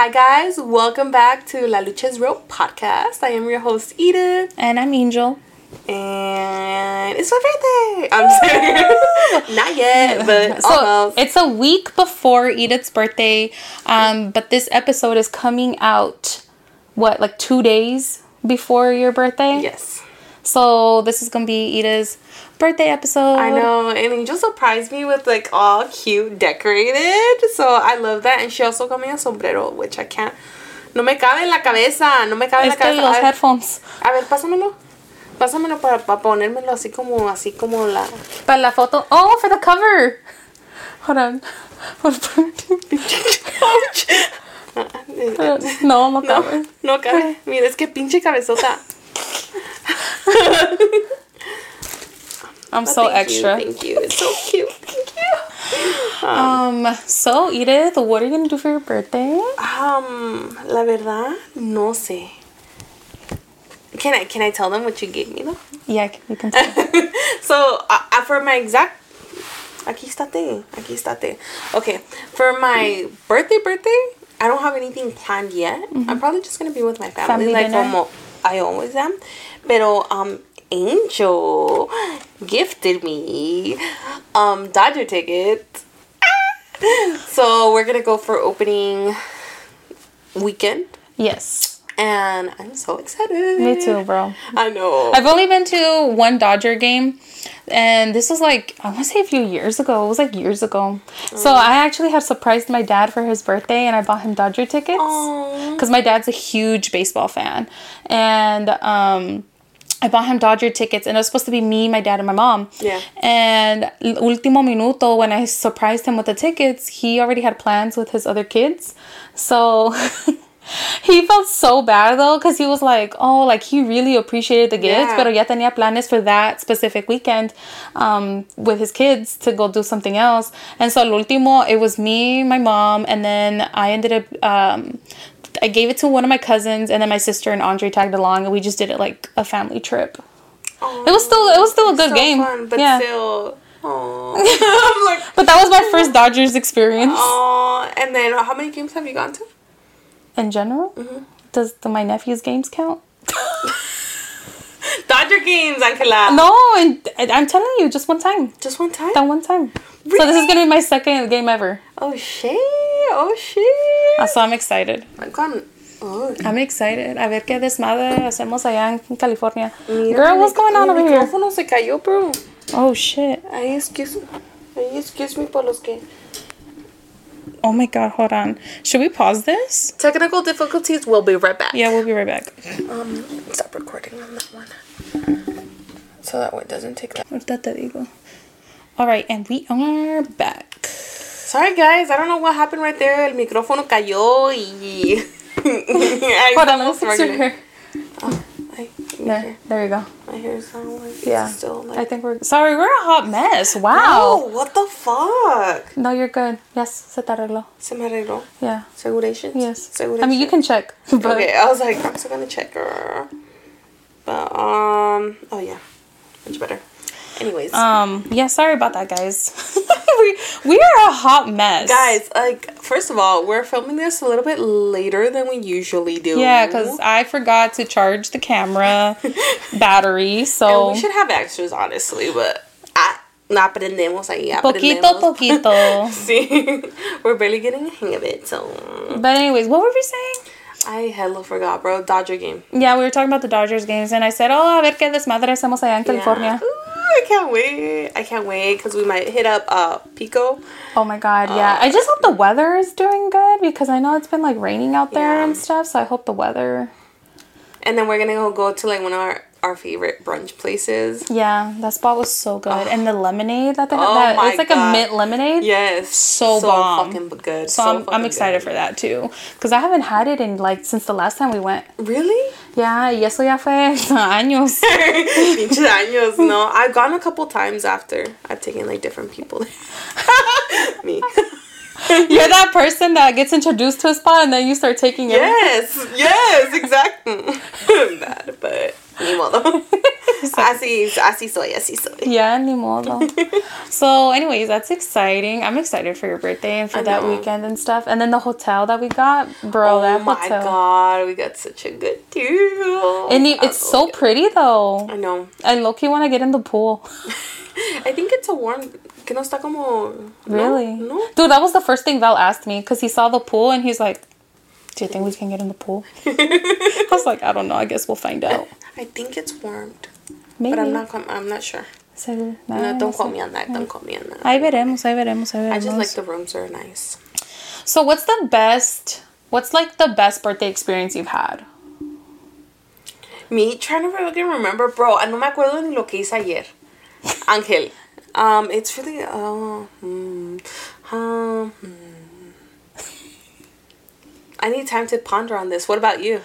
Hi, guys. Welcome back to La Lucha's Real podcast. I am your host, Edith. And I'm Angel. And it's my birthday. I'm saying not yet, but So almost. it's a week before Edith's birthday, um, but this episode is coming out, what, like two days before your birthday? yes. So this is gonna be Edith's birthday episode. I know, and Angel surprised me with like all cute decorated. So I love that. And she also got me a sombrero, which I can't. No me cabe en la cabeza. No me cabe en la cabeza. los headphones. a ver, pásamelo. Pásamelo para, para ponérmelo así como, así como la. Para la foto. Oh, for the cover. Hold on. no, no No, cabe. no cabe. Mira, es que pinche cabezota. I'm so thank extra. You, thank you. It's so cute. Thank you. Um, so Edith, what are you gonna do for your birthday? Um, la verdad, no sé. Can I can I tell them what you gave me though? Yeah, you can so uh, for my exact aquí estate aquí estate okay for my birthday birthday i don't have anything planned yet i'm probably just gonna be with my family, Family like dinner. como i always am pero um angel gifted me um dodger tickets. So we're gonna go for opening weekend? Yes, and i'm so excited me too, bro. i know I've only been to one Dodger game, and this was like I want to say a few years ago. It was like years ago. So I actually had surprised my dad for his birthday, and I bought him Dodger tickets because my dad's a huge baseball fan, and um. I bought him Dodger tickets, and it was supposed to be me, my dad, and my mom. Yeah. And último minuto, when I surprised him with the tickets, he already had plans with his other kids. So he felt so bad though, because he was like, oh, like he really appreciated the gifts, Yeah. pero ya tenía planes for that specific weekend um, with his kids to go do something else. And so, al último, it was me, my mom, and then I ended up. Um, I gave it to one of my cousins, and then my sister and Andre tagged along, and we just did it like a family trip. It was still it was still a good so game. fun, but yeah. still. Like, But that was my first Dodgers experience Aww. And then, how many games have you gone to? In general. Mm-hmm. Does the, my nephew's games count? Dodger games, Angela. No, and I'm telling you, just one time. Just one time? That one time. So this is gonna be my second game ever. Oh, shit. Oh, shit. Uh, So I'm excited. I've gone. Oh. I'm excited. A ver qué desmadre hacemos allá en California. Mira, Girl, what's going on over here? micrófono se cayó, bro. Oh shit. Ay, excuse me. Ay, excuse me por los que. Oh my god, hold on. Should we pause this? Technical difficulties. We'll be right back. Yeah, we'll be right back. Um, stop recording on that one. So that one doesn't take that. Ahorita te digo. All right, and we are back. Sorry, guys. I don't know what happened right there. El micrófono cayó y. I Hold on, let me almost fix your hair. There, there you go. My hair's not like Yeah. still like I think we're sorry. We're a hot mess. Wow. what the fuck? No, you're good. Yes, se te arregló. Se me arregló. Yeah. Segurations? Yes. Segurations. I mean, you can check. But Okay, I was like, I'm still gonna check her. But, um, oh yeah. Much better. Anyways. Um. Yeah. Sorry about that, guys. we we are a hot mess, Guys, like, first of all, we're filming this a little bit later than we usually do. Yeah, because I forgot to charge the camera battery. And So we should have extras, honestly, but ah, no aprendemos ahí. poquito poquito. See, we're barely getting a hang of it, so But anyways, what were we saying? I hella forgot, bro. Dodger game. Yeah, we were talking about the Dodgers games, and I said, "Oh, a ver qué desmadre hacemos allá en California." Yeah. I can't wait. I can't wait because we might hit up uh Pico. Oh my god, yeah. I just hope the weather is doing good because I know it's been like raining out there Yeah. and stuff. So I hope the weather. And then we're gonna go go to like one of our, our favorite brunch places. Yeah, that spot was so good, and the lemonade that they Oh had. my That, it's like God. a mint lemonade. Yes. So bomb. fucking good. So, I'm, I'm excited for that too, because I haven't had it in like since the last time we went. Really? Yeah, y eso ya fue años. Pinches años. No, I've gone a couple times after. I've taken like different people. Me. You're that person that gets introduced to a spot and then you start taking it. Yes, yes, exactly. Bad, but ni modo. Así, así soy, así soy. Yeah, ni modo. so, anyways, that's exciting. I'm excited for your birthday and for I that know. weekend and stuff. And then the hotel that we got, bro. Oh that my hotel. god, we got such a good deal. And it- it's so pretty though. I know. I low key want to get in the pool. I think it's a warm. Que no está como. no? Really? No. Dude, that was the first thing Val asked me because he saw the pool and he's like, "Do you think we can get in the pool?" I was like, "I don't know. I guess we'll find out." I think it's warmed, Maybe. but I'm not. I'm not sure. So, No, don't quote me on that. Don't quote me on that. Ahí veremos, ahí veremos, ahí veremos. I just like the rooms are nice. So, what's the best? What's like the best birthday experience you've had? Me trying to fucking remember, bro. I no me acuerdo ni lo que hice ayer. Ángel. Um, it's really uh, hmm, um, hmm. I need time to ponder on this. What about you?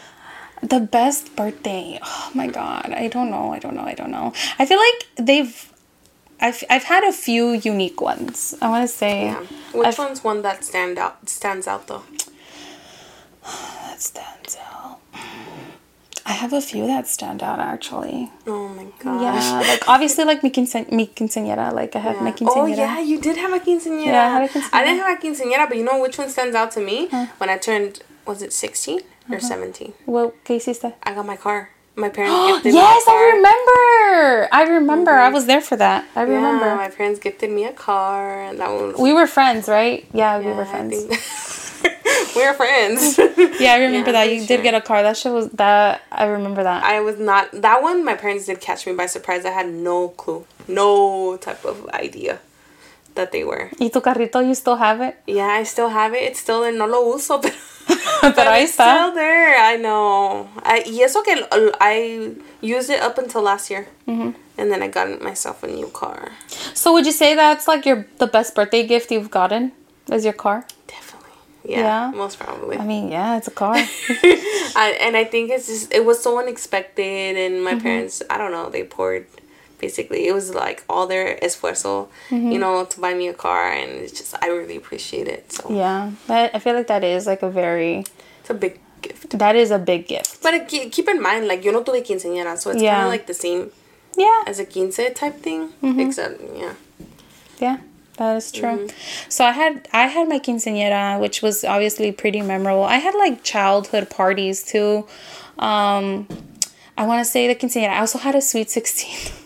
The best birthday. Oh my god. I don't know. I don't know. I don't know. I feel like they've I've I've had a few unique ones. I want to say Yeah. Which I've- one's one that stand out stands out though? that stands out. I have a few that stand out actually. Oh my god. Yeah, like obviously like mi, quince- mi quinceañera, like I have my Yeah. quinceañera. Oh yeah, you did have a quinceañera. Yeah, I had a quinceañera. I didn't have a quinceañera, but you know which one stands out to me? When I turned, was it 16 Uh-huh. or 17? What ¿qué hiciste? I got my car. My parents gifted yes, me a car. I remember. I remember. I was there for that. I remember. Yeah, my parents gifted me a car, and that was. we were friends, right? Yeah, we were friends. we were friends. Yeah, I remember Yeah, that. You sure. did get a car. That shit was that. I remember that. I was not that one. My parents did catch me by surprise. I had no clue, no type of idea that they were. ¿Y tu carrito? You still have it? Yeah, I still have it. It's still in No lo uso, pero. Pero ahí it's está. still there. I know. I, y eso que I used it up until last year, Mm-hmm. and then I got myself a new car. So would you say that's like your the best birthday gift you've gotten? Is your car? Definitely. Yeah, Yeah? most probably. I mean, yeah, it's a car. I, and I think it's just it was so unexpected, and Mm-hmm. my parents I don't know they poured basically it was like all their esfuerzo, Mm-hmm. you know, to buy me a car, and it's just I really appreciate it. So yeah, that, I feel like that is like a very it's a big gift. that is a big gift. But it, keep in mind, like yo no tuve quinceañera, so it's Yeah. kind of like the same Yeah, as a quince type thing, Mm-hmm. except yeah. yeah, that is true. Mm-hmm. So I had I had my quinceañera, which was obviously pretty memorable. I had like childhood parties too. Um, I want to say the quinceañera. I also had a sweet sixteen.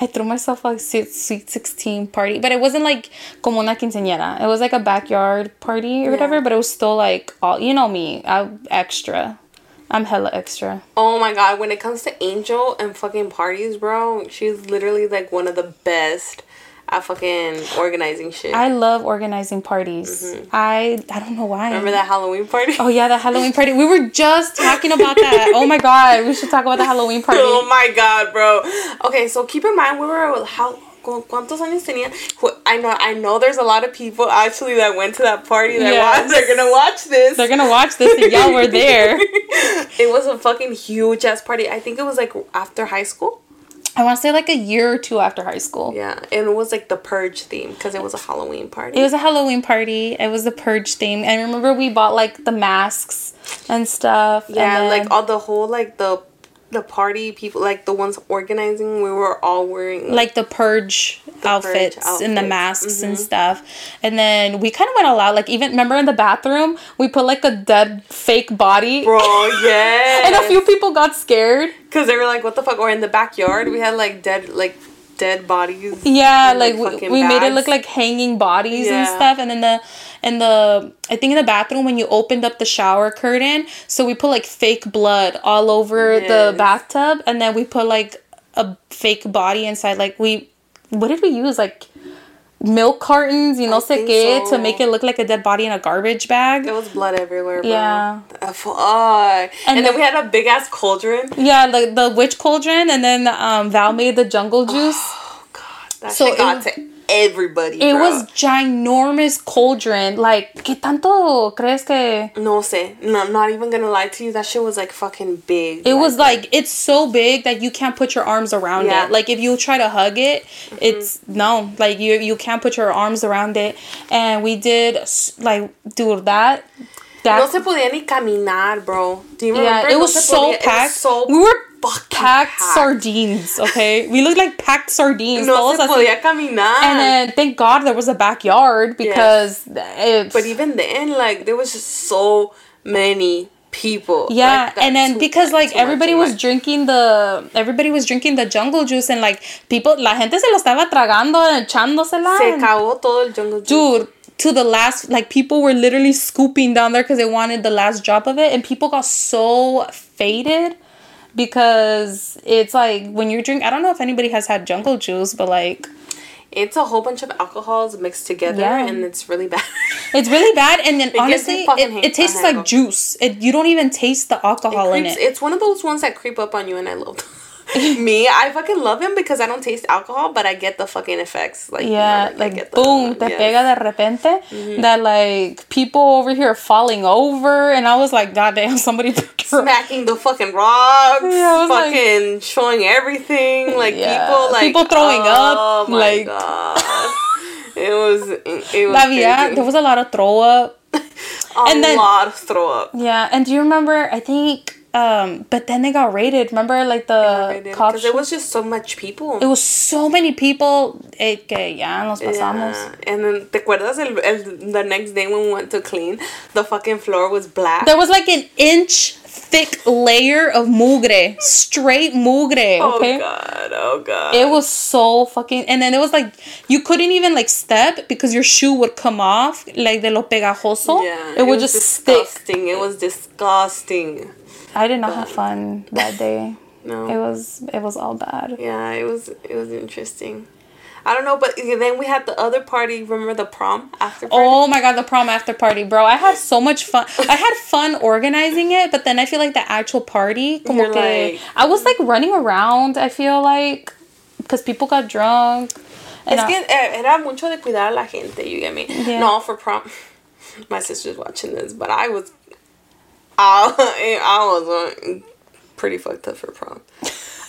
I threw myself a sweet sweet sixteen party, but it wasn't like como una quinceañera. It was like a backyard party or whatever. But it was still like all you know me. I'm extra. I'm hella extra. Oh my god, when it comes to Angel and fucking parties, bro, she's literally like one of the best at fucking organizing shit. I love organizing parties. I I don't know why. Mm-hmm. Remember that Halloween party? Oh yeah, the Halloween party. We were just talking about that. Oh my god, we should talk about the Halloween party. Oh my god, bro. Okay, so keep in mind we were how ¿Cuántos años tenía? I know, I know. There's a lot of people actually that went to that party. That Yes. watch, they're gonna watch this. They're gonna watch this and y'all were there. it was a fucking huge ass party. I think it was like after high school. I want to say like a year or two after high school. Yeah, and it was like the purge theme because it was a Halloween party. It was a Halloween party. It was the purge theme. I remember we bought like the masks and stuff. and yeah, then- like all the whole like the the party people, like the ones organizing, we were all wearing like the purge outfits and the outfits, masks and mm-hmm. stuff. And then we kind of went all out. Like even remember in the bathroom, we put like a dead fake body. Bro, yeah. And a few people got scared. Because they were like, what the fuck? Or in the backyard, we had like dead, like dead bodies. Yeah, in, like, we, we made it look like hanging bodies and stuff. And then the and the I think in the bathroom when you opened up the shower curtain, so we put like fake blood all over the bathtub, and then we put like a fake body inside. Like we, what did we use? Like milk cartons, you know, sé qué, so. to make it look like a dead body in a garbage bag. There was blood everywhere, bro. Yeah. Fuck. And, then we had a big ass cauldron. Yeah, like the witch cauldron, and then um, Val made the jungle juice. Oh god, that So shit got it- to everybody. It bro. was ginormous cauldron. Like, ¿qué tanto crees que? no say no, not even gonna lie to you. That shit was like fucking big. It was like it's so big that you can't put your arms around Yeah. Mm-hmm. it. Like if you try to hug it, it's no. Like you you can't put your arms around it. And we did like do that. No se podía ni caminar, bro. Do you yeah, it was so podía- it was packed. so we were packed, packed. sardines. Okay, we looked like packed sardines. No se podía caminar. And then thank God there was a backyard because it's but even then, like there was just so many people. yeah, Like, and then too- because like everybody was much. drinking the everybody was drinking the jungle juice and like people la gente se lo estaba tragando echándosela. Se acabó todo el jungle juice. Dude, to the last like people were literally scooping down there because they wanted the last drop of it and people got so faded because it's like when you drink I don't know if anybody has had jungle juice but like It's a whole bunch of alcohols mixed together, Yeah. and it's really bad. It's really bad, and then gives honestly, it, it tastes like juice. It you don't even taste the alcohol in Creeps- it. It's one of those ones that creep up on you, and I love them. Me, I fucking love him because I don't taste alcohol, but I get the fucking effects. Like you know, Yeah, like get the- boom, te yes. pega de repente. Mm-hmm. That like people over here are falling over, and I was like, God damn, somebody smacking the fucking rocks, Yeah, was like- fucking showing everything, like Yeah, people like people throwing oh up, oh my like- God. it was it was vida, crazy. there was a lot of throw up. a and then- lot of throw up. Yeah, and do you remember? I think, um, but then they got raided. Remember, like the cops. Because it was just so much people. it was so many people. eh, que ya nos pasamos. Yeah. And then, ¿te acuerdas el, el, the next day when we went to clean? The fucking floor was black. There was like an inch thick layer of mugre, straight mugre. Okay. Oh god, oh god. It was so fucking, and then it was like you couldn't even like step because your shoe would come off, like de lo pegajoso. yeah, it, would just stick. disgusting. It was disgusting. I did not have fun that day. No. It was it was all bad. Yeah, it was it was interesting. I don't know, but then we had the other party. Remember the prom after party? Oh my god, the prom after party, bro! I had so much fun. I had fun organizing it, but then I feel like the actual party, como like- I was like running around. I feel like because people got drunk. And Es I- que eh, era mucho de cuidar a la gente, you get me? Yeah. No, for prom. My sister's watching this, but I was. I, I was uh, pretty fucked up for prom.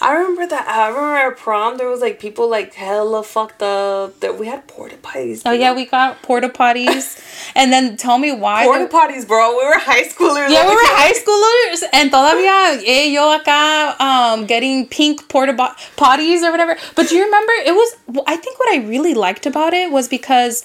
I remember that. I remember at prom, there was like people like hella fucked up. That we had porta potties. oh yeah, we got porta potties, and then tell me why. porta potties, bro. We were high schoolers. yeah, we were high schoolers, and todavía eh, yo acá um getting pink porta bo- potties or whatever. But do you remember? It was. I think what I really liked about it was because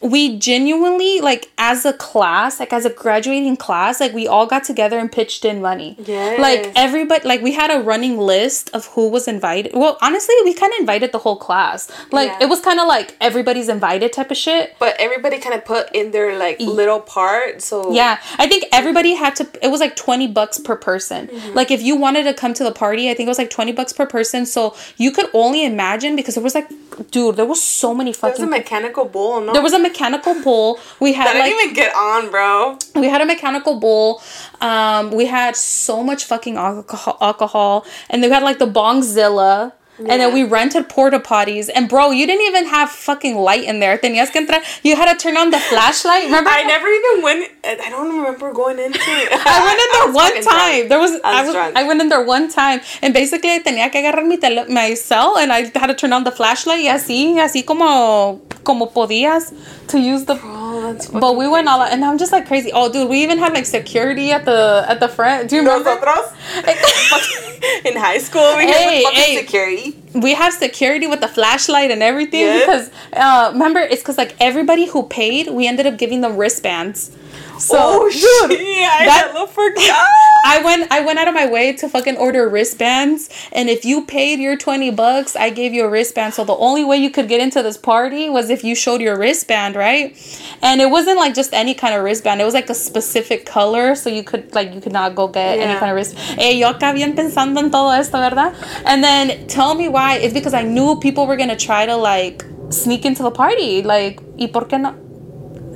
we genuinely like as a class, like as a graduating class, like we all got together and pitched in money. Yes. Like everybody, like we had a running list of who was invited. Well, honestly, we kind of invited the whole class. Like Yeah. it was kind of like everybody's invited type of shit. But everybody kind of put in their like little part. So Yeah, I think everybody had to. It was like twenty bucks per person. Mm-hmm. Like if you wanted to come to the party, I think it was like twenty bucks per person. So you could only imagine because there was like, dude, there was so many fucking. There was a mechanical bull, no? there was a mechanical bull. We had I didn't even get on, bro. we had a mechanical bull. Um, we had so much fucking alcohol, alcohol, and they had like the Bongzilla. And then we rented porta potties, and bro, you didn't even have fucking light in there. Tenías que entrar. You had to turn on the flashlight. Remember? I never even went. I don't remember going into it. I went in there one time. drunk. There was I I, was was, drunk. I went in there one time and basically tenía que agarrar mi, tele, my cell and I had to turn on the flashlight y así, así como como podías to use the Oh, that's but we went all out and I'm just like crazy. Oh dude, we even had like security at the at the front. Do you remember? Nosotros in high school we Hey, fucking hey. security. we have security with the flashlight and everything Yeah. because uh remember it's because like everybody who paid we ended up giving them wristbands so oh dude, shit! I that- forgot. I went I went out of my way to fucking order wristbands and if you paid your 20 bucks I gave you a wristband. So the only way you could get into this party was if you showed your wristband right? And it wasn't like just any kind of wristband. It was like a specific color so you could like you could not go get any kind of wrist hey yo acá bien pensando en todo esto verdad? And then tell me why it's because I knew people were gonna try to like sneak into the party like y por qué no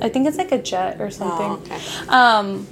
I think it's like a jet or something Oh, okay. um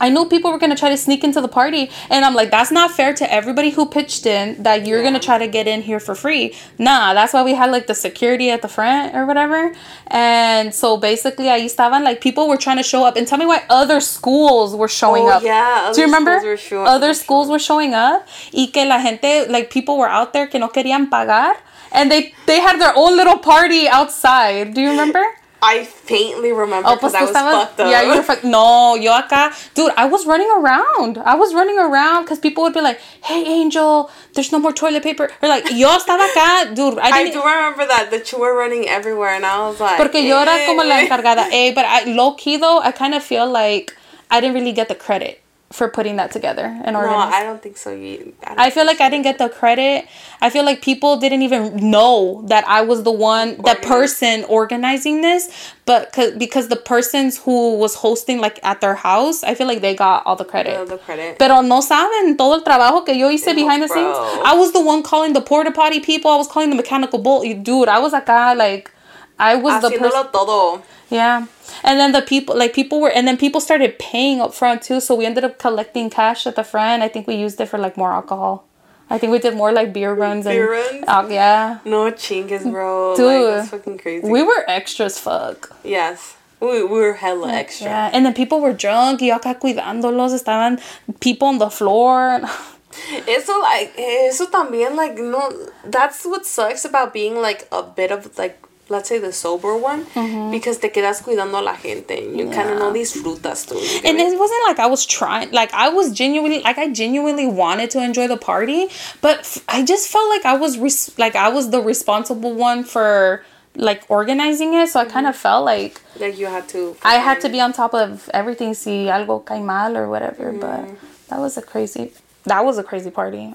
I knew people were gonna try to sneak into the party, and I'm like, that's not fair to everybody who pitched in that you're gonna try to get in here for free. Nah, that's why we had like the security at the front or whatever. And so basically, ahí estaban like people were trying to show up, and tell me why other schools were showing Oh, up. yeah, Do you remember? schools were showing- other schools were showing up, y que la gente like people were out there que no querían pagar, and they they had their own little party outside. Do you remember? I faintly remember Oh, because pues I was fucked up. Yeah, you were fucked. No, yo acá, dude, I was running around. I was running around because people would be like, "Hey, Angel, there's no more toilet paper." Or like, yo estaba acá, dude. I I didn't. do remember that that you were running everywhere, and I was like, Porque yo era como la encargada. Eh, but I, low key though, I kind of feel like I didn't really get the credit for putting that together and organizing. No. I don't think so. You, I, I feel like I didn't get the credit. I feel like people didn't even know that I was the one, Organize. person organizing this. But cause, because the persons who was hosting like at their house, I feel like they got all the credit. so. the credit. Pero no saben todo el trabajo que yo hice behind the scenes. I was the one calling the porta potty people. I was calling the mechanical bull. Dude, I was acá like, I was the person. Haciéndolo todo. Yeah. And then the people, like people were, and then people started paying up front too. So we ended up collecting cash at the front. I think we used it for like more alcohol. I think we did more like beer runs and Beer runs? Uh, yeah. No chingas, bro. Dude. Like, that's fucking crazy. We were extra as fuck. yes. We, we were hella extra. Yeah. And then people were drunk. Y acá cuidándolos. Estaban people on the floor. Eso like eso también like no that's what sucks about being like a bit of like let's say the sober one mm-hmm. because te quedas cuidando a la gente and you kind of no disfrutas you And it wasn't like I was trying, like I was genuinely, like I genuinely wanted to enjoy the party, but f- I just felt like I was, res- like I was the responsible one for like organizing it. So I kind of mm-hmm. felt like like you had to I had to be on top of everything, see algo cae mal or whatever. But mm-hmm. that was a crazy, that was a crazy party.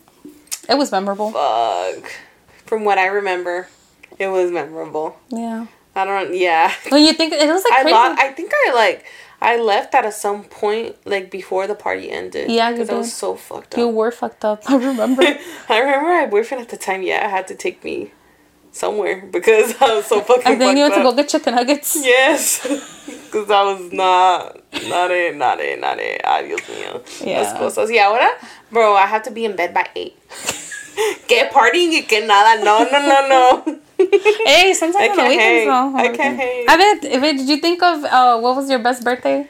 It was memorable. fuck. From what I remember, it was memorable. Yeah. I don't yeah. When you think it was like I crazy. lo- I think I like I left at a some point like before the party ended. Yeah, because I was so fucked up. you were fucked up. I remember. I remember my boyfriend at the time. Yeah, had to take me somewhere because I was so fucking. and then you went to go get chicken nuggets. Yes, because I was not, not it, not it, not it. Ay, Dios mío. Yeah. Las cosas. Y ahora, bro, I have to be in bed by eight. que partying y que nada. No, no, no, no. Hey, sometimes I on the can't weekends hang. though. I can't hang. I bet. Did you think of uh, what was your best birthday?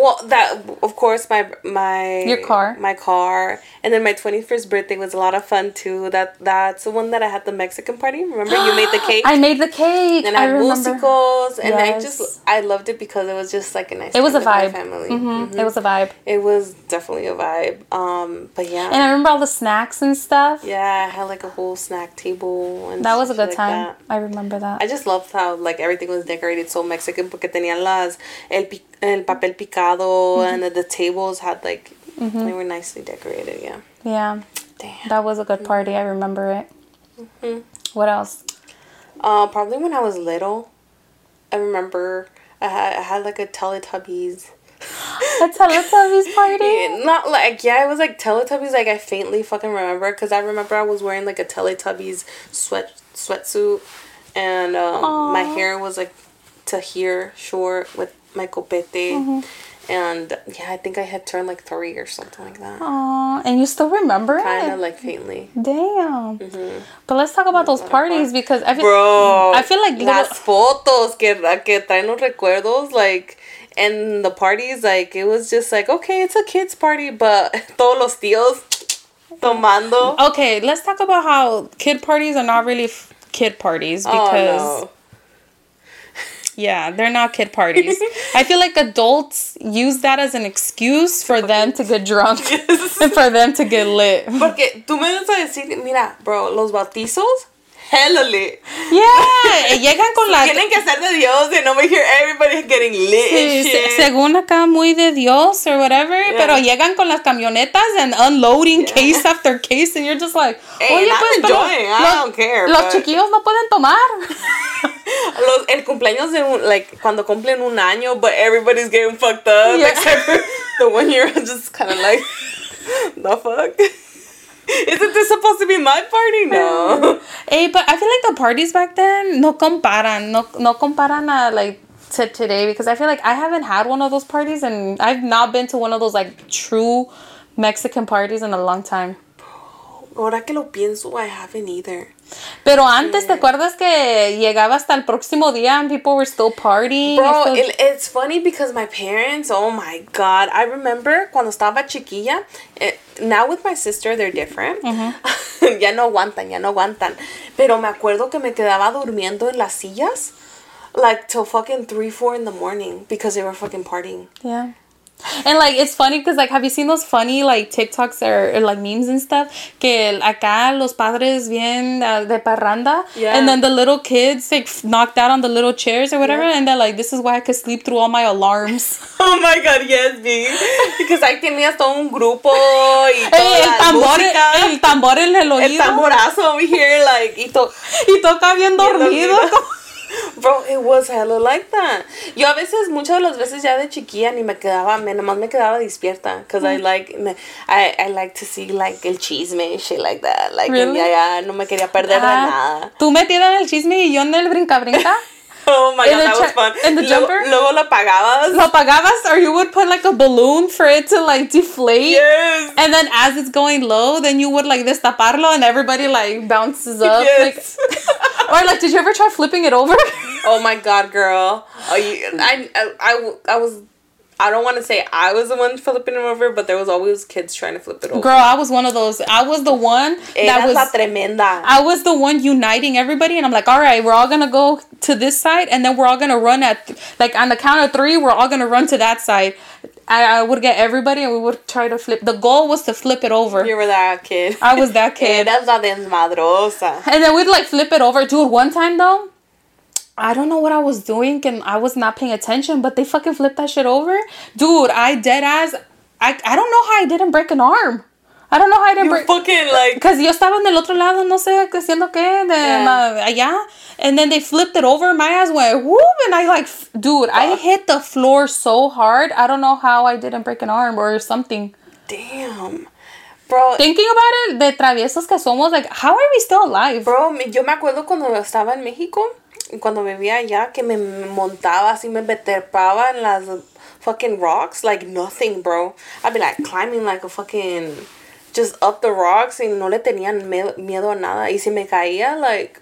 Well, that of course my my Your car. my car, and then my twenty first birthday was a lot of fun too. That that's the one that I had the Mexican party. Remember you made the cake. I made the cake. and I I had remember. musicals, and I just I loved it because it was just like a nice. It was a vibe. Family. hmm It was a vibe. It was definitely a vibe. Um, but yeah, And I remember all the snacks and stuff. yeah, I had like a whole snack table, and That was a good like time. that. I remember that. I just loved how like everything was decorated so Mexican porque tenían las el, pi- el papel picado and the, the tables had like they were nicely decorated. Yeah. yeah, Damn. that was a good party. I remember it. Mm-hmm. What else? Uh, probably when I was little, I remember I had I had like a Teletubbies. A Teletubbies party. Yeah, Not like yeah, it was like Teletubbies. Like I faintly fucking remember because I remember I was wearing like a Teletubbies sweat sweatsuit, and um, my hair was like to here short with my copete, Mm-hmm. and yeah, I think I had turned like three or something like that. Aw, and you still remember Kind it? Kind of like faintly, Damn. But let's talk about those parties because I feel, bro. I feel like little, las fotos que que traen los recuerdos like. And the parties, like, it was just like, okay, it's a kid's party, but todos los tíos tomando. Okay, let's talk about how kid parties are not really f- kid parties because oh, no. Yeah, they're not kid parties. I feel like adults use that as an excuse for them to get drunk and for them to get lit. Porque tú me vas a decir, mira, bro, los bautizos, hella lit. Yeah, llegan con la Tienen que ser de Dios and over here everybody's getting lit Sí, shit. según acá muy de Dios or whatever, pero llegan con las camionetas and unloading case after case and you're just like, Hey, and I'm pero I don't care, Los but- chiquillos no pueden tomar. Los, el cumpleaños de un, like, cuando cumplen un año, but everybody's getting fucked up, Yeah. except for the one year just kind of like, the fuck? Isn't this supposed to be my party? No. Hey, but I feel like the parties back then no comparan, no no comparan a like to today because I feel like I haven't had one of those parties and I've not been to one of those like true Mexican parties in a long time. Ahora que lo pienso, I haven't either. Pero antes, ¿te acuerdas que llegaba hasta el próximo día and people were still partying? Bro, Still- it, it's funny because my parents, oh my god, I remember cuando estaba chiquilla. eh, now with my sister, they're different. ya no aguantan, ya no aguantan. Pero me acuerdo que me quedaba durmiendo en las sillas. like till fucking three, four in the morning because they were fucking partying. Yeah. And like it's funny because like have you seen those funny like TikToks or, or like memes and stuff? Que acá los padres bien uh, de parranda, Yeah. and then the little kids like f- knocked out on the little chairs or whatever, Yeah. and they're like, "This is why I could sleep through all my alarms." Oh my god, yes, B. Because I tenías todo un grupo y toda Ey, el tambor, música. el tambor en el El oído tamborazo over here, like, y to- y toca bien dormido. Bro, it was hella like that. Yo a veces, muchas de las veces ya de chiquilla ni me quedaba, me nomás me quedaba despierta. Cause I like, me, I, I like to see like el chisme and shit like that. Like, Really? ya, ya, no me quería perder de Ah, nada. Tú metida en el chisme y yo en el brinca brinca. Oh my In god, that was fun. in the jumper? luego lo apagabas. Lo apagabas or you would put like a balloon for it to like deflate. Yes. And then as it's going low, then you would like destaparlo and everybody like bounces up. Yes. Like, or like, did you ever try flipping it over? Oh my god, girl. Oh, you, I, I, I, I was. I don't want to say I was the one flipping him over, but there was always kids trying to flip it over. Girl, I was one of those. I was the one that Eras la was. tremenda. I was the one uniting everybody, and I'm like, all right, we're all gonna go to this side, and then we're all gonna run at, like, on the count of three, we're all gonna run to that side. I, I would get everybody, and we would try to flip. The goal was to flip it over. you were that kid. I was that kid. Eras la desmadrosa. And then we'd like flip it over. Dude, one time though, I don't know what I was doing and I was not paying attention, but they fucking flipped that shit over. Dude, I dead ass. I, I don't know how I didn't break an arm. I don't know how I didn't You break. fucking like. Because yo estaba en el otro lado, no sé qué haciendo qué, de Yeah. allá. And then they flipped it over. My ass went whoop. And I like, dude, I hit the floor so hard. I don't know how I didn't break an arm or something. Damn. Bro, Thinking about it, de traviesos que somos, like, how are we still alive? bro, yo me acuerdo cuando estaba en México, cuando vivía allá, que me montaba así, me trepaba en las fucking rocks like nothing, bro. I'd be like climbing like a fucking. Just up the rocks y no le tenían miedo a nada. Y si me caía, like.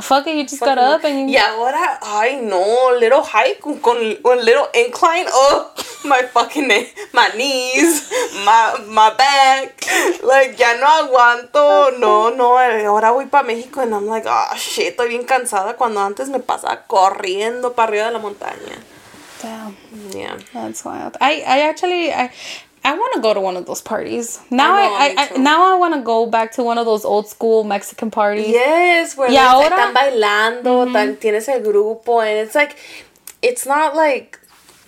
Fuck it, you just got up and you. Y ahora, ay no, little hike con, con little incline. Oh, my fucking my knees, my, my back. Like, ya no aguanto. No, no, ahora voy para México and I'm like, ah, shit, estoy bien cansada. Cuando antes me pasaba corriendo para arriba de la montaña. Damn, Yeah. that's wild. I, I actually, I, I want to go to one of those parties. Now I know, I, I, now I want to go back to one of those old school Mexican parties. Yes, where Y like, ahora- están bailando, tan, tienes el grupo, and it's like, it's not like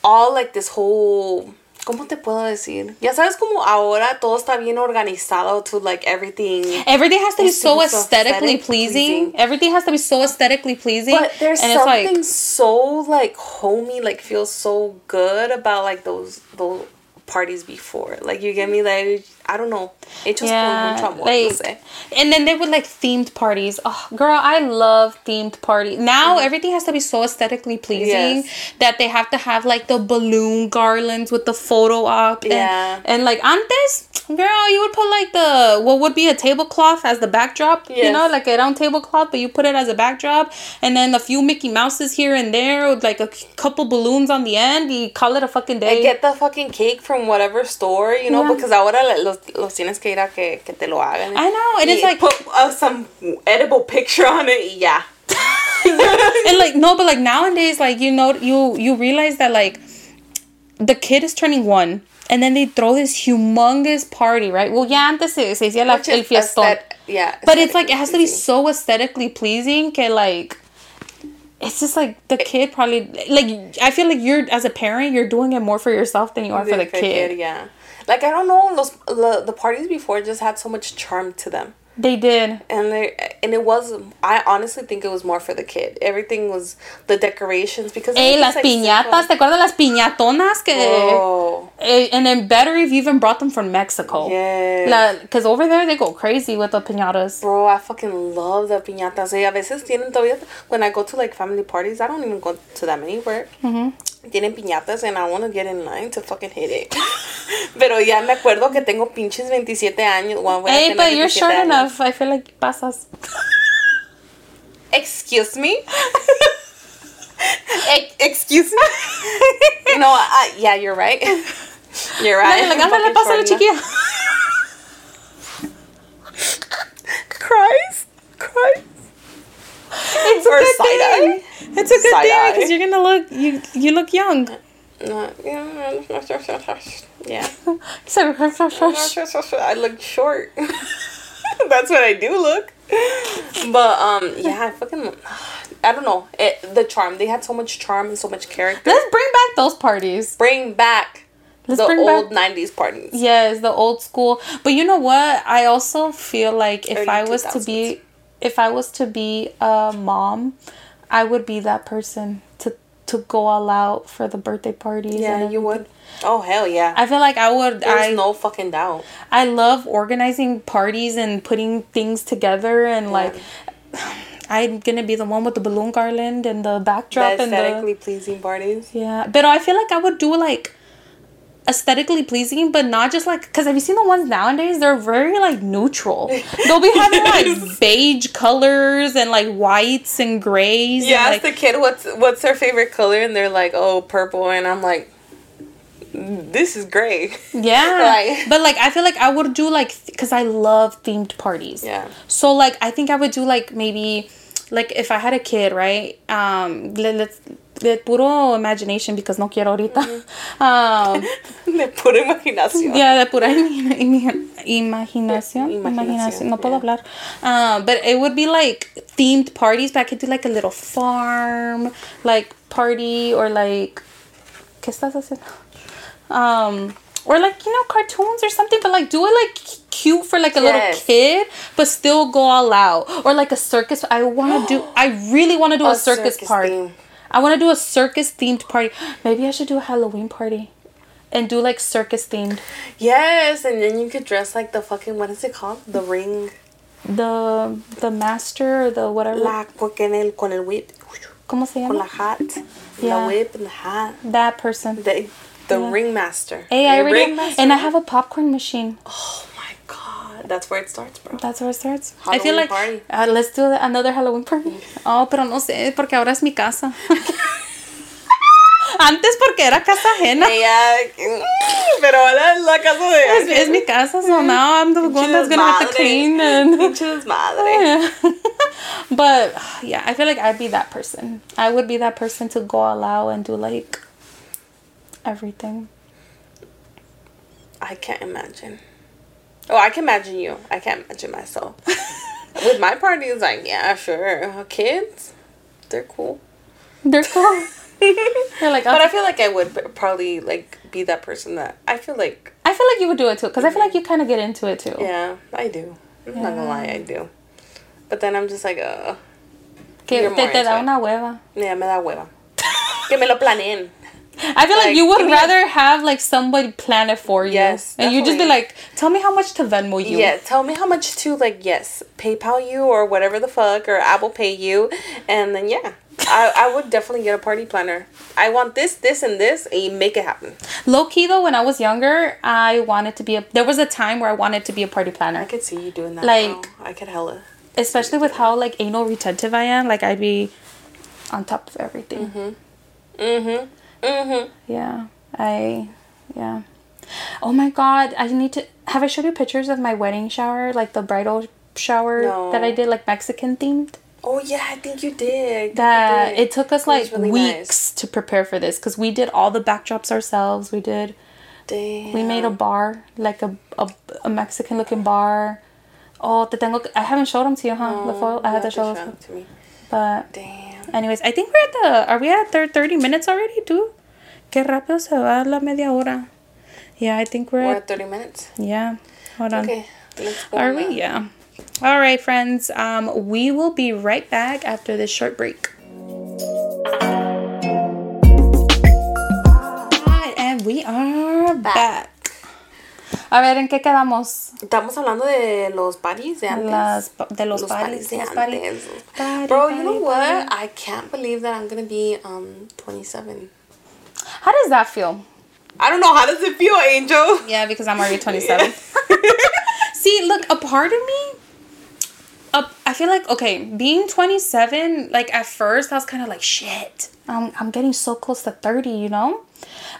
all like this whole. ¿Cómo te puedo decir? Ya sabes como ahora todo está bien organizado to like everything. Everything has to be so aesthetically aesthetic pleasing. pleasing. Everything has to be so aesthetically pleasing. But there's and it's something like so like homey, like feels so good about like those those parties before. Like you get me like I don't know. Hechos yeah, con mucho amor, like, and then they would like themed parties. Oh, girl, I love themed parties. Now everything has to be so aesthetically pleasing Mm-hmm. Yes. that they have to have like the balloon garlands with the photo op. And, Yeah. and like antes, girl, you would put like the what would be a tablecloth as the backdrop. You know, like a round tablecloth, but you put it as a backdrop, and then a few Mickey Mouses here and there with like a couple balloons on the end. You call it a fucking day. And get the fucking cake from whatever store, you know, Yeah. because ahora los, los tienes que ir a que, que te lo hagan. I know, and it's like- put uh, some edible picture on it y ya. and like no but like nowadays like you know you you realize that like the kid is turning one and then they throw this humongous party right well ya antes se, se decía la, el fiestón yeah. but it's like it has to be so aesthetically pleasing que like it's just like the kid probably like I feel like you're as a parent you're doing it more for yourself than you are for the pleasing. kid. Yeah. Like I don't know, los, the, the parties before just had so much charm to them. They did. and they and it was I honestly think it was more for the kid. Everything was the decorations because Hey, las like, piñatas, ¿te acuerdas las piñatonas que Oh. Eh, and then better if you even brought them from Mexico. Yes. Because over there they go crazy with the piñatas. Bro, I fucking love the piñatas. Y a veces tienen todavía, when I go to like family parties, I don't even go to that many where tienen piñatas and I want to get in line to fucking hit it. Pero ya me acuerdo que tengo pinches 27 años. A Hey, but you're 27 short años. enough. I feel like pasas. Excuse me? Ex- Excuse me? know, I, yeah, you're right. You're right. Pásale, chiquilla. It's a good thing. It's a good Side thing eye. because you're gonna look you you look young. Yeah. I look short. That's what I do look. But um, yeah, I fucking, I don't know. It the charm. They had so much charm and so much character. Let's bring back those parties. Bring back Let's the old back '90s parties. Yes, the old school. But you know what? I also feel like if Early I was to be if I was to be a mom, I would be that person to to go all out for the birthday parties. Yeah, you would. Oh hell yeah. I feel like I would There's I no fucking doubt. I love organizing parties and putting things together and like I'm gonna be the one with the balloon garland and the The backdrop and the aesthetically pleasing parties. yeah, but I feel like I would do like aesthetically pleasing, but not just like because have you seen the ones nowadays? They're very like neutral. They'll be having like beige colors and like whites and grays. Yeah, and, ask like, the kid what's what's their favorite color, and they're like, oh, purple, and I'm like, this is gray. yeah. like- but like I feel like I would do like because I love themed parties. Yeah. So like I think I would do like maybe like if I had a kid, right? Um, let, let's de puro imagination because no quiero ahorita. Um, De pura imaginación. Yeah, de pura imi- imaginación. Imaginación, Imaginación. No puedo yeah. hablar. Um, but it would be like themed parties, but I could do like a little farm, like party, or like. ¿Qué estás haciendo? Um, or like, you know, cartoons or something, but like do it like cute for like a little kid, but still go all out. Or like a circus. I want to do, I really want to do a, A circus, circus party. I want to do a circus themed party. Maybe I should do a Halloween party and do like circus themed. Yes, and then you could dress like the fucking what is it called? The ring. The the master or the whatever. La con el con el whip, ¿Cómo se llama? con la hat, Yeah. la whip and the hat. That person. The the Yeah. ring master. Hey, I already ring master. and I have a popcorn machine. Oh god, that's where it starts, bro. That's where it starts. I feel Halloween like party. uh, let's do another Halloween party. Oh, pero no sé porque ahora es mi casa. Antes porque era casa ajena. Ella, mm, pero ahora es la casa Es, de es mi casa, so now I'm the one that's gonna have to clean and. Desmadre. but yeah, I feel like I'd be that person. I would be that person to go all out and do like everything. I can't imagine. Oh, I can imagine you. I can't imagine myself. With my party, it's like, yeah, sure. Kids, they're cool. They're cool. They're like, But. I feel like I would probably like be that person that I feel like. I feel like you would do it too, because I feel like you kind of get into it too. Yeah, I do. I'm not gonna lie, I do. But then I'm just like, uh, Que te, te da una hueva. yeah, me da hueva. que me lo planeen. I feel like, Like, you would give me a- rather have like somebody plan it for you. Yes, And you just be like, tell me how much to Venmo you. Yeah, tell me how much to like yes, PayPal you or whatever the fuck or Apple pay you, and then yeah, I I would definitely get a party planner. I want this, this, and this, and you make it happen. Low key though, when I was younger, I wanted to be a. There was a time where I wanted to be a party planner. I could see you doing that. Like- now. I could hella. especially with how like anal retentive I am. Like I'd be on top of everything. Mm-hmm. Mm-hmm. Yeah, I, yeah. Oh my god, I need to. Have I showed you pictures of my wedding shower, like the bridal shower No. that I did, like Mexican themed? Oh yeah, I think you did. That you did. it took us It like really weeks to prepare for this because we did all the backdrops ourselves. We did. Damn. We made a bar, like a a, a Mexican looking bar. Oh, tengo. que- I haven't showed them to you, huh? the photo. I had to show them. to me. But Damn. Anyways, I think we're at the. Are we at thir- 30 minutes already, too? Qué rápido se va la media hora. Yeah, I think we're, We're at. at thirty minutes. Yeah. Hold on. Okay, let's go. Are we? Yeah. All right, friends. Um, we will be right back after this short break. And we are back. A ver, ¿en qué quedamos? Estamos hablando de los parties de antes. Las, de los, Los de los antes. Bro, you know what? I can't believe that I'm gonna be um 27. How does that feel? I don't know. How does it feel, Angel? Yeah, because I'm already 27. See, look, a part of me, I feel like, okay, being 27, like at first, I was kind of like, shit, I'm, I'm getting so close to 30, you know?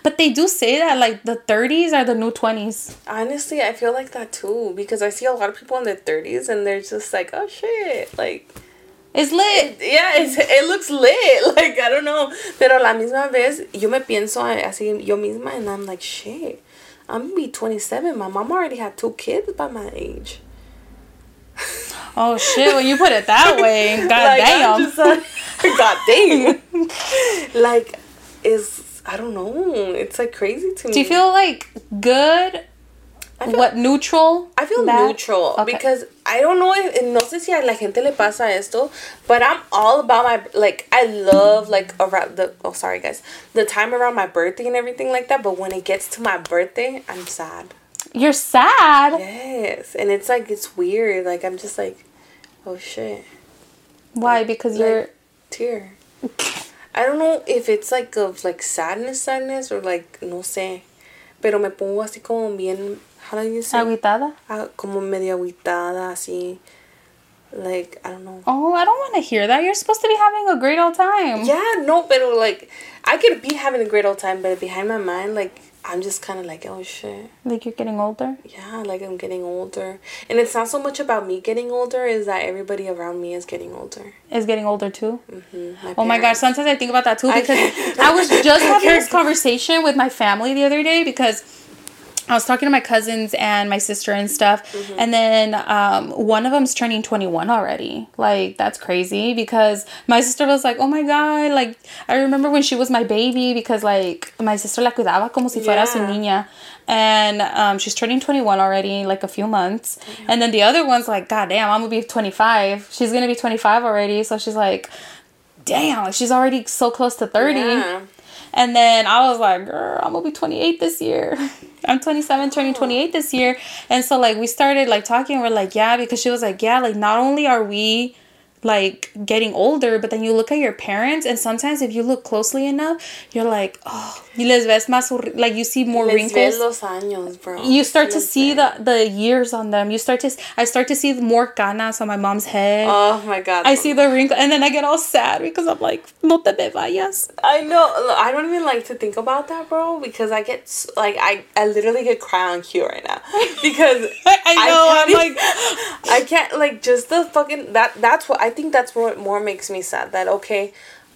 But they do say that, like, the 30s are the new 20s. Honestly, I feel like that too because I see a lot of people in their 30s and they're just like, oh shit, like It's lit. Yeah, it's, it looks lit. Like, I don't know. Pero la misma vez, yo me pienso así yo misma, and I'm like, shit, I'm gonna be 27. My mom already had two kids by my age. Oh shit! When you put it that way, god like, damn. Just like, god damn. like, is I don't know. It's like crazy to me. Do you feel like good? I feel- what neutral? I feel bad? neutral Okay. because I don't know if no sé si a la gente le pasa esto, but I'm all about my like I love like around the oh sorry guys the time around my birthday and everything like that. But when it gets to my birthday, I'm sad. You're sad. Yes, and it's like it's weird. Like I'm just like, oh shit, Why? Because Like- you're. tear. I don't know if it's like of like sadness, sadness or like no sé, pero me pongo así como bien. How do you say? Aguitada? Ah, como medio aguitada, así. Like, I don't know. Oh, I don't want to hear that. You're supposed to be having a great old time. Yeah, no, pero like, I could be having a great old time, but behind my mind, like, I'm just kind of like, oh shit. Like you're getting older. Yeah, like I'm getting older. And it's not so much about me getting older, is that everybody around me is getting older. Is getting older too. Mm-hmm. Oh my gosh, sometimes I think about that too because can't- I, was just having this conversation with my family the other day because I was talking to my cousins and my sister and stuff, Mm-hmm. and then um, one of them's turning 21 already. Like, that's crazy because my sister was like, oh my god, like, I remember when she was my baby because, like, my sister la cuidaba como si fuera su niña. And um, she's turning 21 already, like a few months. And then the other one's like, God damn, I'm gonna be 25. She's gonna be 25 already. So she's like, damn, she's already so close to 30. Yeah. And then I was like, girl, I'm gonna be 28 this year. I'm 27, turning 28 this year. And so like we started like talking, we're like, yeah, because she was like, yeah, like not only are we like getting older, but then you look at your parents, and sometimes if you look closely enough, you're like, oh, y les ves más, like you see more Les wrinkles ves los años, bro. you start to see ves. the the years on them. You start to I start to see more canas on my mom's head. Oh my god. I see the wrinkle, and then I get all sad because I'm like, no te me vayas. I know. I don't even like to think about that, bro, because I get like I I literally get cry on cue right now because I, I know. I I'm like, I can't like just the fucking that. That's what I think. That's what more makes me sad. That okay,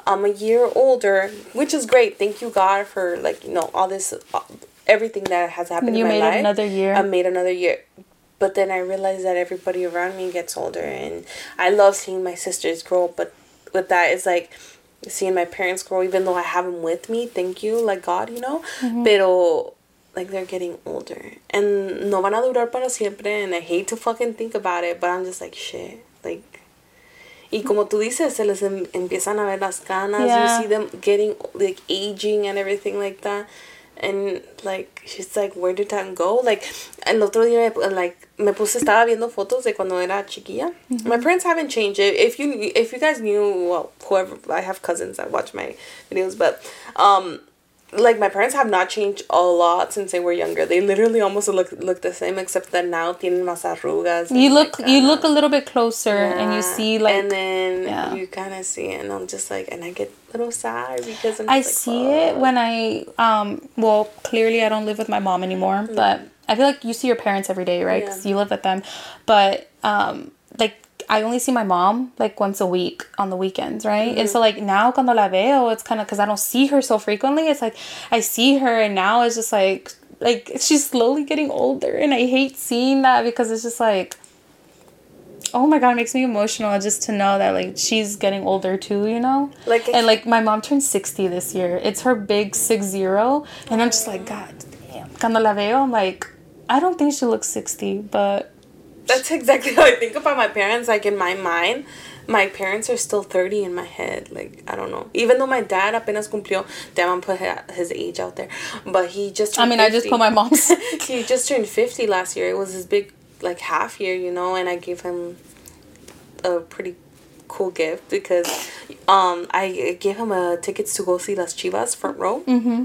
I'm a year older, which is great. Thank you God for like you know all this, uh, everything that has happened. You in my made life. another year. I made another year. But then I realized that everybody around me gets older, and I love seeing my sisters grow. But with that, it's like seeing my parents grow, even though I have them with me. Thank you, like God, you know. Mm-hmm. Pero like they're getting older, and no van a durar para siempre. And I hate to fucking think about it, but I'm just like shit, like. Y como tú dices, se les em- empiezan a ver las canas. Yeah. You see them getting like aging and everything like that. And like she's like, where did that go? Like el otro día like me puse estaba viendo fotos de cuando era chiquilla. My parents haven't changed. If if you if you guys knew, well, whoever I have cousins that watch my videos, but um like my parents have not changed a lot since they were younger. They literally almost look look the same except that now tienen más arrugas. you look, like, you look a little bit closer, and you see like. and then yeah. you kind of see it and i'm just like and i get a little sad because I'm I like, see it when I um well clearly I don't live with my mom anymore but I feel like you see your parents every day right because you live with them but um like I only see my mom like once a week on the weekends right? And so like now cuando la veo it's kind of because I don't see her so frequently. It's like I see her and now it's just like like she's slowly getting older and I hate seeing that because it's just like oh my god it makes me emotional just to know that like she's getting older too you know? Like, and like my mom turned 60 this year. It's her big six zero. And i'm just like god damn. Cuando la veo i'm like i don't think she looks 60 but that's exactly how i think about my parents. Like in my mind my parents are still 30 in my head. Like i don't know. Even though my dad apenas cumplió damn i'm put his age out there. But he just i mean i just put my mom's he just turned 50 last year. It was his big like half year you know and i gave him a pretty cool gift because um i gave him a tickets to go see las chivas front row. Mm-hmm.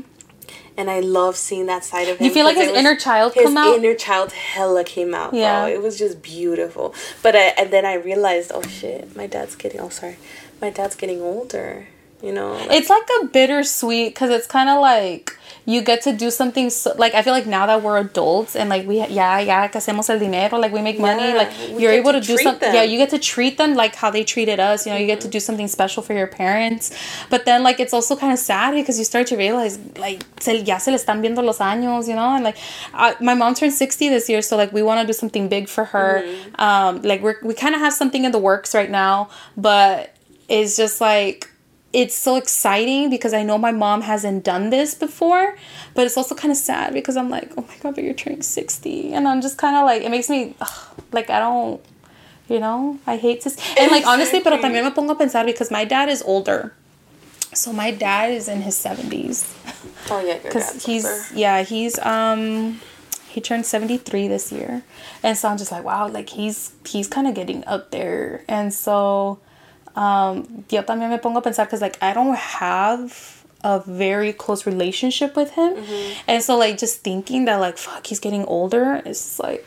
And i love seeing that side of him you feel like his was- inner child his come out His inner child hella came out Yeah. bro. it was just beautiful but I, and then i realized oh shit my dad's getting oh sorry my dad's getting older You know, like, It's like a bittersweet because it's kind of like you get to do something so, like I feel like now that we're adults and like we ya ya que hacemos el dinero like we make money Yeah, like you're able to to, do something yeah you get to treat them like how they treated us you know you get to Mm-hmm. do something special for your parents but then like it's also kind of sad because you start to realize like se, ya se le están viendo los años you know and like I, my mom turned 60 this year so like we want to do something big for her Mm-hmm. um like we're, we kind of have something in the works right now but it's just like it's so exciting because I know my mom hasn't done this before, but it's also kind of sad because I'm like, oh my god, but you're turning 60. And I'm just kind of like, it makes me, ugh, like, I don't, you know, I hate to, and like, honestly, pero también me pongo a pensar because my dad is older. So my dad is in his 70s. oh yeah, Because he's, older. yeah, he's, um, he turned 73 this year. And so I'm just like, wow, like he's, he's kind of getting up there. And so, um, yo también me pongo a pensar because like I don't have a very close relationship with him, and so like just thinking that like fuck he's getting older is like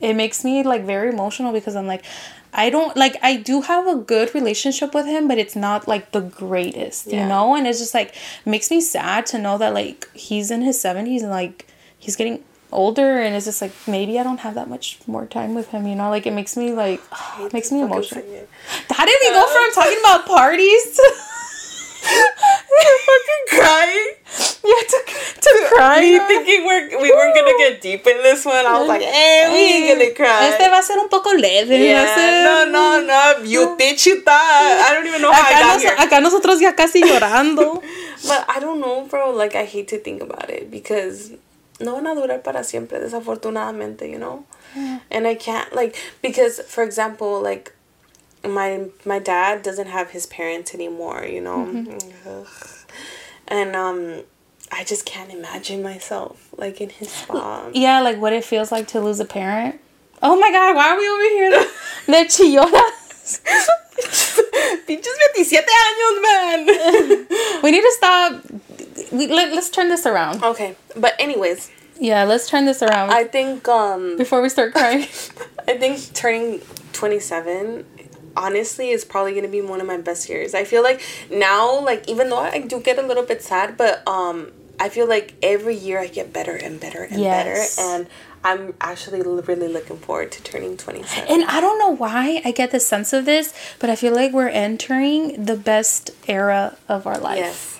it makes me like very emotional because I'm like I don't like I do have a good relationship with him, but it's not like the greatest, you know, and it's just like makes me sad to know that like he's in his seventies and like he's getting older and it's just like maybe I don't have that much more time with him, you know, like it makes me like it makes me emotional. How did we go from talking about parties to fucking crying. yeah to, to crying? Me thinking we're we weren't gonna get deep in this one. I was like, hey, eh, we ain't gonna cry. Este va a ser un poco leve. yeah, ser- no, no, no. You bitch, you thought. I don't even know how I got nos- here. acá nosotros ya casi llorando. But I don't know, bro. Like, I hate to think about it because no van a durar para siempre, desafortunadamente, you know? And I can't, like, because, for example, like, my my dad doesn't have his parents anymore, you know? Ugh. And, um, I just can't imagine myself, like, in his spot. Yeah, like what it feels like to lose a parent. Oh my god, why are we over here? De chillonas. Pinches 27 años, man! We need to stop. We, let, let's turn this around. okay, but anyways, Yeah, let's turn this around I think, um, before we start crying. I think turning 27 honestly is probably going to be one of my best years. I feel like now like even though I do get a little bit sad, but um I feel like every year I get better and better and Yes. better and I'm actually really looking forward to turning 27. And I don't know why I get the sense of this, but I feel like we're entering the best era of our life. yes.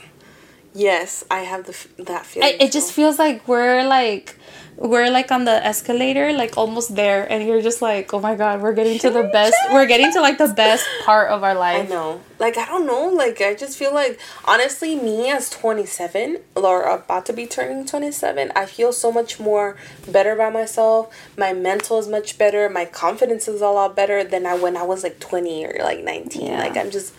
Yes, I have the f- that feeling. I, it just feels like we're like we're like on the escalator like almost there and you're just like oh my god we're getting to the best we're getting to like the best part of our life. I know. Like I don't know. Like I just feel like honestly, me as twenty seven or about to be turning twenty seven, I feel so much more better about myself. My mental is much better. My confidence is a lot better than I when I was like twenty or like nineteen. Yeah. Like I'm just,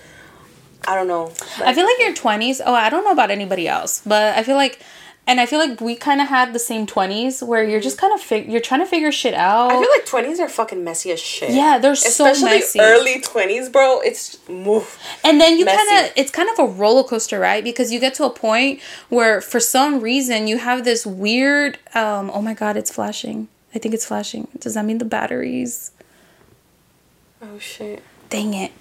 I don't know. i feel like your 20s oh i don't know about anybody else but i feel like and i feel like we kind of had the same 20s where you're just kind of fig- you're trying to figure shit out I feel like twenties are fucking messy as shit. Yeah, they're so Especially messy. early twenties, bro. It's move. And then you kind of, it's kind of a roller coaster, right? Because you get to a point where for some reason you have this weird, um, oh my God, it's flashing. I think it's flashing. Does that mean the batteries? Oh shit. Dang it.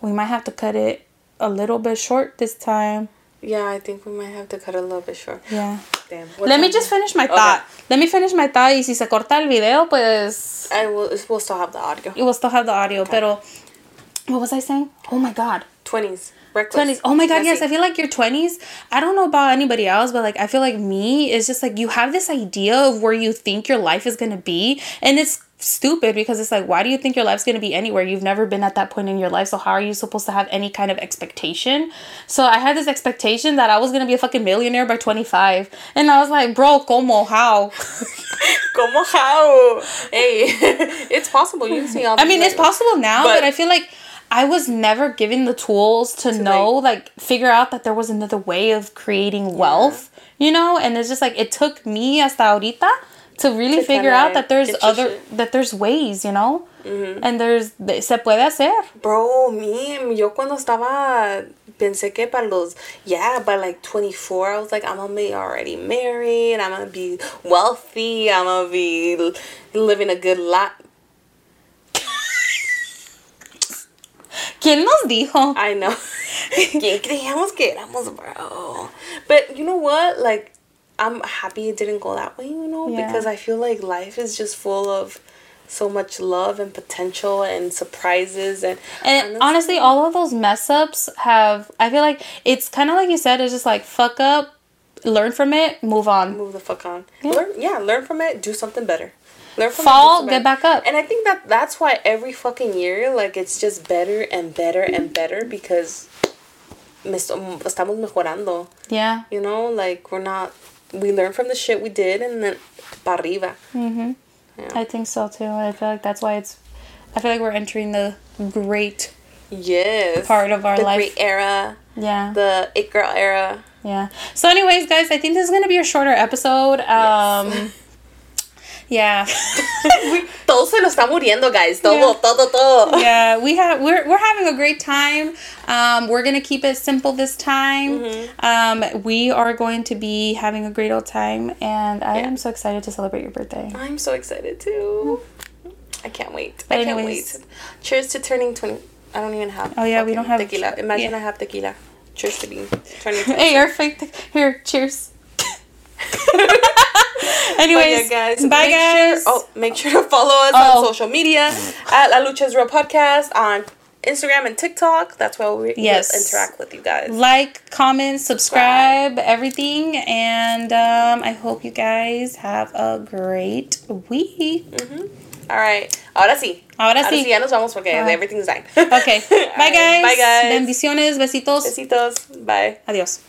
We might have to cut it a little bit short this time. Yeah, I think we might have to cut a little bit short. Yeah. Damn. Let me just finish my Okay. thought. Let me finish my thought. Y si se corta el video, pues I will. We'll still have the audio. You will still have the audio. Pero, what was I saying? Oh my God. Twenties. Twenties. Oh my god, yes. I feel like your twenties. I don't know about anybody else, but like I feel like me is just like you have this idea of where you think your life is gonna be, and it's stupid because it's like why do you think your life's gonna be anywhere? You've never been at that point in your life, so how are you supposed to have any kind of expectation? So I had this expectation that I was gonna be a fucking millionaire by twenty five, and I was like, bro, como how? Como how? Hey, it's possible. You see all. I mean, it's possible now, but, But- I feel like I was never given the tools to, know, like, figure out that there was another way of creating wealth, you know? And it's just like, it took me hasta ahorita to really To figure out that there's other, shit. that there's ways, you know? Mm-hmm. And there's, se puede hacer. Bro, me, yo cuando estaba, pensé que para los, yeah, by like 24, I was like, I'm gonna be already married, I'm gonna be wealthy, I'm gonna be living a good life. ¿Quién nos dijo? I know. ¿Quién creíamos que éramos, bro? But you know what? Like, I'm happy it didn't go that way, you know? Yeah. Because I feel like life is just full of so much love and potential and surprises and And honestly, all of those mess ups have. I feel like it's kind of like you said. It's just like fuck up, learn from it, move on. move the fuck on. Learn, yeah, learn from it. Do something better. Learn from Fall, it. get back up. And I think that that's why every fucking year, like, it's just better and better and better because estamos mejorando. Yeah. You know, like we're not. We learn from the shit we did and then arriba. Mm. I think so too. I feel like that's why it's. I feel like we're entering the great. Yes. Part of our the life. great era, Yeah. the it girl era. Yeah. So, anyways, guys, I think this is gonna be a shorter episode. Um. Yeah. Todo se nos está muriendo, guys. Todo, Yeah. todo, todo. yeah, we have we're we're having a great time. Um, we're gonna keep it simple this time. Mm-hmm. Um, we are going to be having a great old time, and I Yeah. am so excited to celebrate your birthday. I'm so excited too. I can't wait. But I can't anyways. wait. Cheers to turning 20. I don't even have. Oh, yeah, we don't have- tequila. Imagine yeah. I have tequila. Cheers to being turning 20. Hey, our fake here. Cheers. Anyways, guys. bye make guys. Sure, oh, make sure to follow us Oh. on social media at La Lucha's Real Podcast on Instagram and TikTok. That's where we Yes. interact with you guys. Like, comment, subscribe, everything, and um, I hope you guys have a great week. All right. Ahora sí. Ahora Ahora sí. sí, ya nos vamos porque Ah. everything's dying. Okay. Bye right, guys. Bye, guys. Bendiciones, besitos. Besitos. Bye. Adiós.